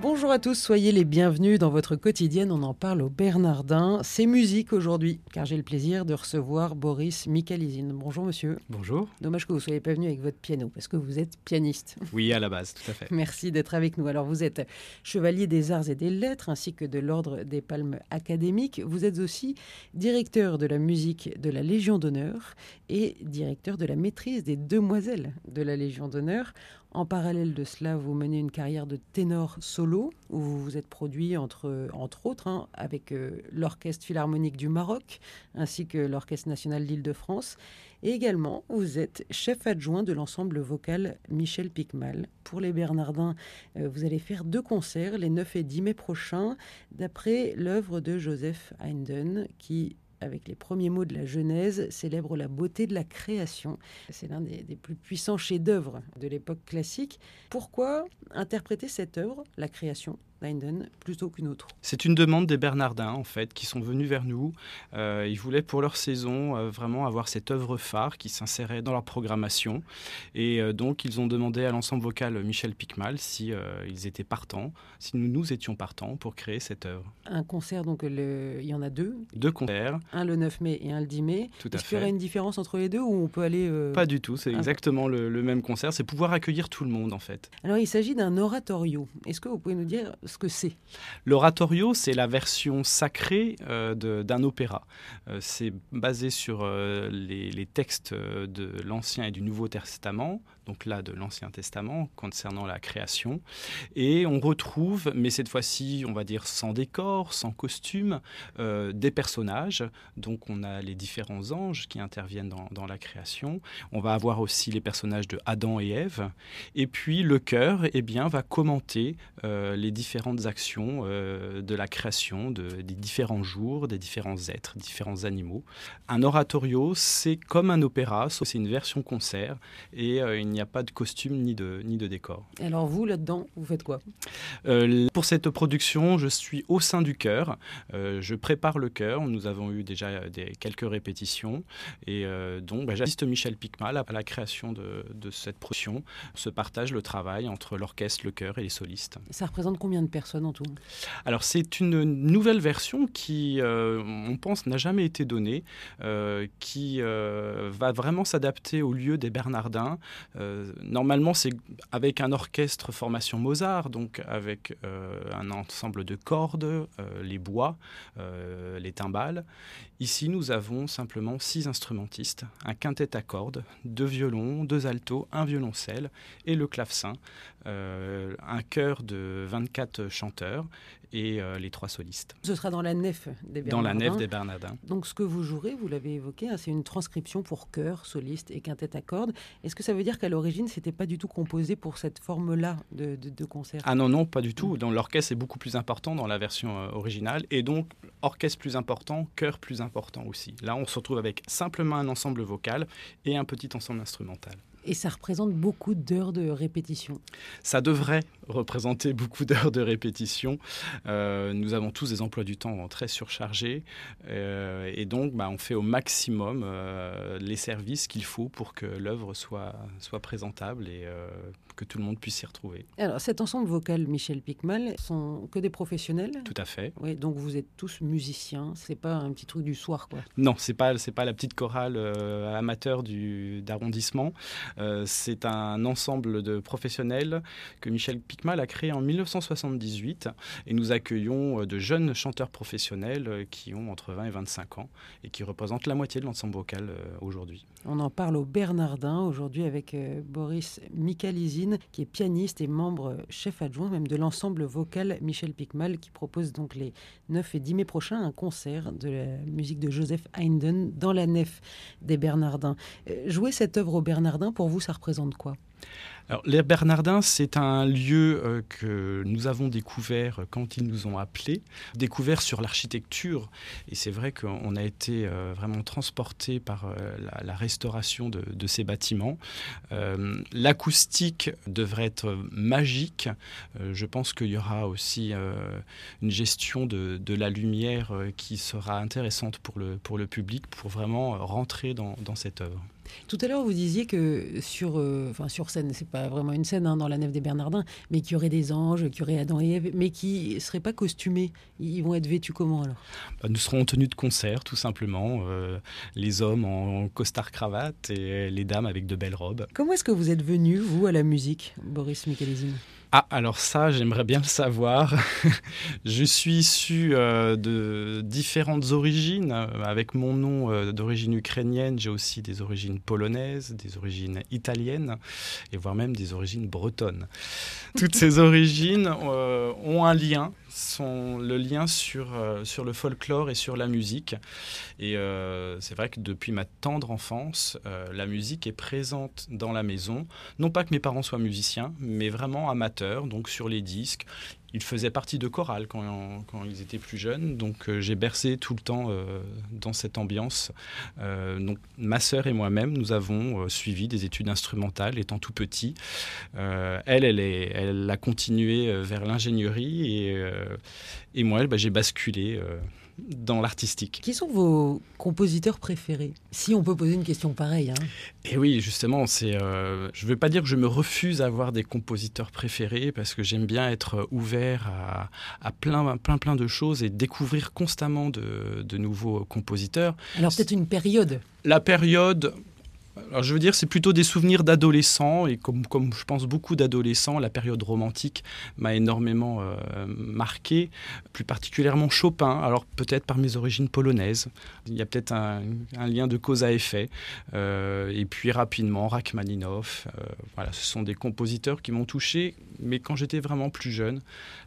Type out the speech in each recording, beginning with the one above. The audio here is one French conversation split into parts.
Bonjour à tous, soyez les bienvenus dans votre quotidienne. On en parle au Bernardin. C'est musique aujourd'hui, car j'ai le plaisir de recevoir Boris Mikalizine. Bonjour monsieur. Bonjour. Dommage que vous ne soyez pas venu avec votre piano, parce que vous êtes pianiste. Oui, à la base, tout à fait. Merci d'être avec nous. Alors vous êtes chevalier des arts et des lettres, ainsi que de l'ordre des palmes académiques. Vous êtes aussi directeur de la musique de la Légion d'honneur et directeur de la maîtrise des demoiselles de la Légion d'honneur. En parallèle de cela, vous menez une carrière de ténor solo, où vous vous êtes produit, entre, entre autres, hein, avec euh, l'Orchestre Philharmonique du Maroc, ainsi que l'Orchestre National d'Île-de-France. Et également, vous êtes chef adjoint de l'ensemble vocal Michel Picmal. Pour les Bernardins, euh, vous allez faire deux concerts les 9 et 10 mai prochains, d'après l'œuvre de Joseph Haydn, qui avec les premiers mots de la Genèse, célèbre la beauté de la création. C'est l'un des, plus puissants chefs-d'œuvre de l'époque classique. Pourquoi interpréter cette œuvre, la création? Haydn plutôt qu'une autre C'est une demande des Bernardins en fait qui sont venus vers nous. Euh, ils voulaient pour leur saison euh, vraiment avoir cette œuvre phare qui s'insérait dans leur programmation et euh, donc ils ont demandé à l'ensemble vocal Michel Picmal si ils étaient partants, si nous nous étions partants pour créer cette œuvre. Un concert donc le... il y en a deux. Deux concerts. Un le 9 mai et un le 10 mai. Tout à Est-ce qu'il y aurait une différence entre les deux ou on peut aller Pas du tout, c'est exactement le, le même concert. C'est pouvoir accueillir tout le monde en fait. Alors il s'agit d'un oratorio. Est-ce que vous pouvez nous dire que c'est L'oratorio, c'est la version sacrée euh, d'un opéra. Euh, c'est basé sur euh, les, textes de l'Ancien et du Nouveau Testament, donc là de l'Ancien Testament, concernant la création. Et on retrouve, mais cette fois-ci, on va dire sans décor, sans costume, des personnages. Donc on a les différents anges qui interviennent dans, la création. On va avoir aussi les personnages de Adam et Ève. Et puis le chœur eh bien, va commenter les différentes actions euh, de la création de, des différents jours, des différents êtres, différents animaux. Un oratorio, c'est comme un opéra, sauf c'est une version concert et euh, il n'y a pas de costume ni de, ni de décor. Alors vous, là-dedans, vous faites quoi? Euh, Pour cette production, je suis au sein du chœur. Je prépare le chœur. Nous avons eu déjà des, quelques répétitions et donc bah, j'assiste Michel Picmal à la création de, de cette production. On se partage le travail entre l'orchestre, le chœur et les solistes. Ça représente combien de personnes en tout alors c'est une nouvelle version qui, euh, on pense, n'a jamais été donnée, euh, qui euh, va vraiment s'adapter au lieu des Bernardins. Normalement, c'est avec un orchestre formation Mozart, donc avec un ensemble de cordes, les bois, les timbales. Ici, nous avons simplement six instrumentistes, un quintet à cordes, deux violons, deux altos, un violoncelle et le clavecin, un chœur de 24 chanteurs et euh, les trois solistes. Ce sera dans la nef des Bernardins. Dans la nef des Bernardins. Donc ce que vous jouerez, vous l'avez évoqué, hein, c'est une transcription pour chœur, soliste et quintette à cordes. Est-ce que ça veut dire qu'à l'origine, c'était pas du tout composé pour cette forme-là de, de, de, concert? Ah non, non, pas du tout. Dans l'orchestre, c'est beaucoup plus important dans la version euh, originale. Et donc, orchestre plus important, chœur plus important aussi. Là, on se retrouve avec simplement un ensemble vocal et un petit ensemble instrumental. Et ça représente beaucoup d'heures de répétition. Ça devrait représenter beaucoup d'heures de répétition. Euh, nous avons tous des emplois du temps très surchargés euh, et donc bah, on fait au maximum euh, les services qu'il faut pour que l'œuvre soit, soit présentable et que tout le monde puisse s'y retrouver. Alors cet ensemble vocal Michel Picmal sont que des professionnels? Tout à fait. Oui, donc vous êtes tous musiciens, c'est pas un petit truc du soir quoi. Non, c'est pas c'est pas la petite chorale amateur du d'arrondissement. Euh, c'est un ensemble de professionnels que Michel Picmal a créé en 1978 et nous accueillons de jeunes chanteurs professionnels qui ont entre 20 et 25 ans et qui représentent la moitié de l'ensemble vocal aujourd'hui. On en parle au Bernardin aujourd'hui avec euh, Boris Mikalizine qui est pianiste et membre chef adjoint même de l'ensemble vocal Michel Picmal qui propose donc les 9 et 10 mai prochains un concert de la musique de Joseph Haydn dans la nef des Bernardins. Euh, jouer cette œuvre au Bernardin pour vous ça représente quoi? Les Bernardins, c'est un lieu euh, que nous avons découvert quand ils nous ont appelés, découvert sur l'architecture. Et c'est vrai qu'on a été euh, vraiment transporté par euh, la, restauration de, ces bâtiments. L'acoustique devrait être magique. je pense qu'il y aura aussi une gestion de, la lumière qui sera intéressante pour le, pour le public pour vraiment rentrer dans, dans cette œuvre. Tout à l'heure, vous disiez que sur, euh, enfin sur scène, c'est pas vraiment une scène hein, dans la nef des Bernardins, mais qu'il y aurait des anges, qu'il y aurait Adam et Ève, mais qui ne seraient pas costumés. Ils vont être vêtus comment alors? Bah, Nous serons en tenue de concert, tout simplement. Euh, les hommes en costard cravate et les dames avec de belles robes. Comment est-ce que vous êtes venu, vous, à la musique, Boris Mikhalizine ah, alors ça, j'aimerais bien le savoir. je suis issu euh, de différentes origines. Avec mon nom euh, d'origine ukrainienne, j'ai aussi des origines polonaises, des origines italiennes et voire même des origines bretonnes. Toutes ces origines euh, ont un lien sont le lien sur, euh, sur le folklore et sur la musique. Et euh, c'est vrai que depuis ma tendre enfance, euh, la musique est présente dans la maison. Non pas que mes parents soient musiciens, mais vraiment donc sur les disques ils faisaient partie de chorale quand, ils étaient plus jeunes, donc euh, j'ai bercé tout le temps euh, dans cette ambiance. Euh, donc ma sœur et moi-même, nous avons suivi des études instrumentales étant tout petit. elle, elle, elle a continué vers l'ingénierie et, et moi, bah, j'ai basculé dans l'artistique. Qui sont vos compositeurs préférés Si on peut poser une question pareille. Hein? Et oui, justement, c'est. Euh, je ne veux pas dire que je me refuse à avoir des compositeurs préférés parce que j'aime bien être ouvert à, plein, plein, plein de choses et découvrir constamment de, de nouveaux compositeurs. Alors peut-être une période? La période, alors je veux dire, c'est plutôt des souvenirs d'adolescents, et comme, comme je pense beaucoup d'adolescents, la période romantique m'a énormément euh, marqué, plus particulièrement Chopin, alors peut-être par mes origines polonaises, il y a peut-être un, lien de cause à effet, euh, et puis rapidement Rachmaninoff, euh, voilà, ce sont des compositeurs qui m'ont touché, mais quand j'étais vraiment plus jeune,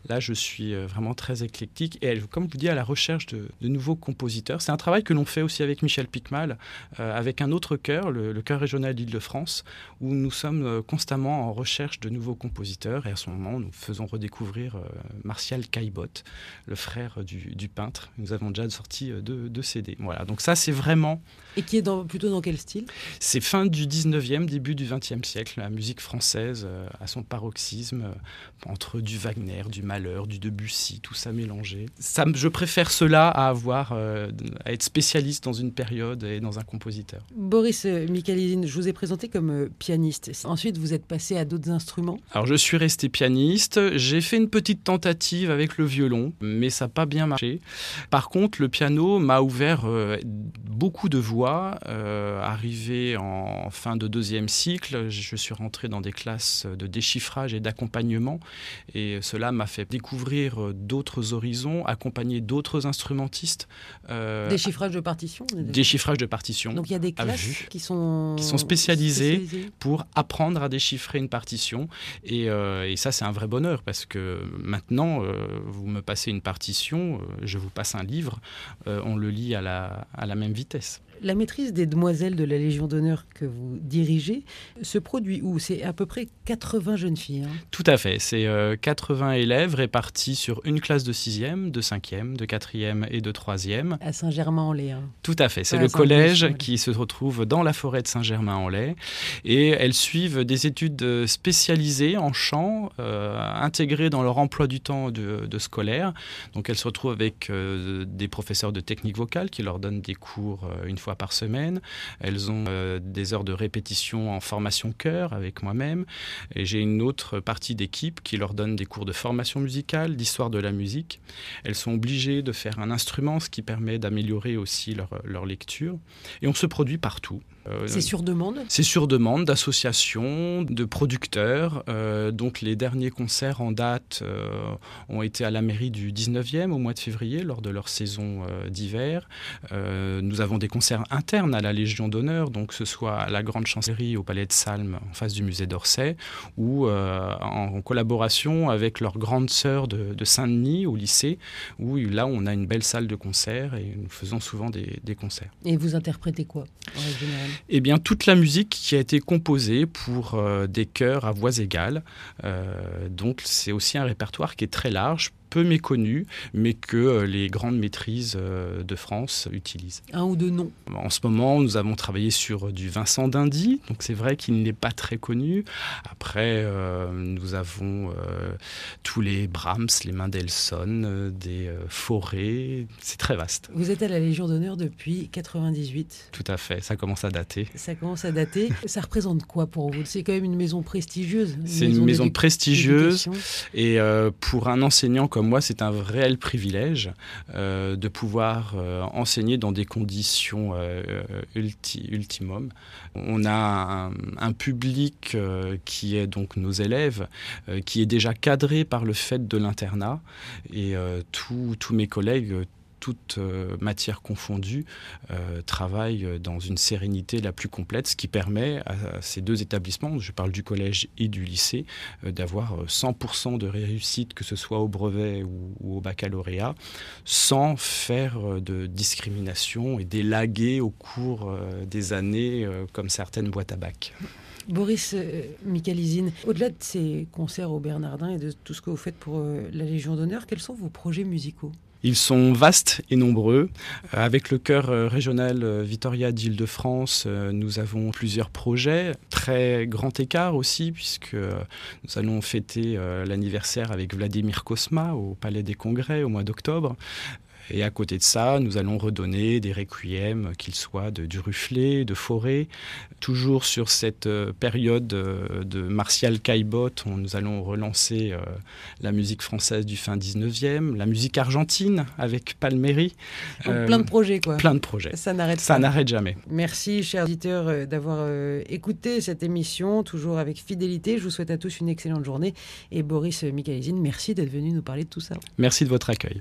là je suis vraiment très éclectique, et comme je vous dis, à la recherche de, nouveaux compositeurs. C'est un travail que l'on fait aussi avec Michel Picmal, avec un autre cœur, le le chœur régional d'Île-de-France, où nous sommes euh, constamment en recherche de nouveaux compositeurs. Et à ce moment, nous faisons redécouvrir euh, Martial Caillebotte, le frère du, peintre. Nous avons déjà sorti euh, deux, CD. Voilà, donc ça, c'est vraiment. Et qui est dans, plutôt dans quel style? C'est fin du 19e, début du 20e siècle. La musique française à son paroxysme, entre du Wagner, du Malheur, du Debussy, tout ça mélangé. Ça, je préfère cela à avoir, à être spécialiste dans une période et dans un compositeur. Boris Michael je vous ai présenté comme euh, pianiste. Ensuite, vous êtes passé à d'autres instruments Alors, je suis resté pianiste. J'ai fait une petite tentative avec le violon, mais ça n'a pas bien marché. Par contre, le piano m'a ouvert euh, beaucoup de voies. Euh, arrivé en fin de deuxième cycle, je suis rentré dans des classes de déchiffrage et d'accompagnement. Et cela m'a fait découvrir d'autres horizons, accompagner d'autres instrumentistes. déchiffrage de partitions Déchiffrage de partitions. Donc, il y a des classes qui sont qui sont spécialisés, pour apprendre à déchiffrer une partition. Et, euh, ça, c'est un vrai bonheur parce que maintenant, euh, vous me passez une partition, euh, je vous passe un livre, on le lit à la, à la même vitesse. La maîtrise des demoiselles de la Légion d'honneur que vous dirigez se produit où? C'est à peu près 80 jeunes filles. Hein Tout à fait. C'est 80 élèves répartis sur une classe de 6e, de 5e, de 4e et de 3e. À Saint-Germain-en-Laye. Hein. Tout à fait. C'est le collège qui se retrouve dans la forêt de Saint-Germain-en-Laye. Et elles suivent des études spécialisées en chant, euh, intégrées dans leur emploi du temps de, scolaire. Donc elles se retrouvent avec euh, des professeurs de technique vocale qui leur donnent des cours euh, une fois par semaine. Elles ont des heures de répétition en formation chœur avec moi-même. Et j'ai une autre partie d'équipe qui leur donne des cours de formation musicale, d'histoire de la musique. Elles sont obligées de faire un instrument, ce qui permet d'améliorer aussi leur, leur lecture. Et on se produit partout. Euh, c'est sur demande C'est sur demande d'associations, de producteurs. Euh, donc les derniers concerts en date euh, ont été à la mairie du 19e au mois de février lors de leur saison d'hiver. nous avons des concerts internes à la Légion d'honneur, donc que ce soit à la Grande Chancellerie, au Palais de Salm, en face du musée d'Orsay, ou en collaboration avec leur grande sœur de, Saint-Denis au lycée, où là on a une belle salle de concert et nous faisons souvent des, concerts. Et vous interprétez quoi en général Eh bien toute la musique qui a été composée pour des chœurs à voix égales. donc c'est aussi un répertoire qui est très large peu méconnu, mais que euh, les grandes maîtrises euh, de France utilisent. Un ou deux noms En ce moment, nous avons travaillé sur du Vincent d'Indy, donc c'est vrai qu'il n'est pas très connu. Après, euh, nous avons tous les Brahms, les Mendelssohn, des Forêts, c'est très vaste. Vous êtes à la Légion d'honneur depuis 98 Tout à fait, ça commence à dater. Ça commence à dater. ça représente quoi pour vous? C'est quand même une maison prestigieuse. C'est une maison prestigieuse et pour un enseignant comme moi, c'est un réel privilège euh, de pouvoir euh, enseigner dans des conditions euh, ultimum. On a un, public qui est donc nos élèves, qui est déjà cadré par le fait de l'internat, et tous mes collègues toute euh, matière confondue, euh, travaille dans une sérénité la plus complète, ce qui permet à, ces deux établissements, je parle du collège et du lycée, euh, d'avoir 100% de réussite, que ce soit au brevet ou, au baccalauréat, sans faire de discrimination et d'élaguer au cours des années comme certaines boîtes à bac. Boris Michalizine, au-delà de ces concerts au Bernardin et de tout ce que vous faites pour la Légion d'honneur, quels sont vos projets musicaux? Ils sont vastes et nombreux. Euh, avec le chœur euh, régional euh, Vitoria d'Île-de-France, nous avons plusieurs projets. Très grand écart aussi, puisque nous allons fêter l'anniversaire avec Vladimir Kosma au Palais des Congrès au mois d'octobre. Et à côté de ça, nous allons redonner des requiems, qu'ils soient de Duruflé, de Forêt. Toujours sur cette euh, période euh, de Martial Caillebotte, nous allons relancer euh, la musique française du fin 19e, la musique argentine avec Palmeri. plein de projets, quoi. Plein de projets. Ça n'arrête Ça n'arrête jamais. Merci, chers auditeurs, d'avoir écouté cette émission, toujours avec fidélité. Je vous souhaite à tous une excellente journée. Et Boris Mikhaïzine, merci d'être venu nous parler de tout ça. Merci de votre accueil.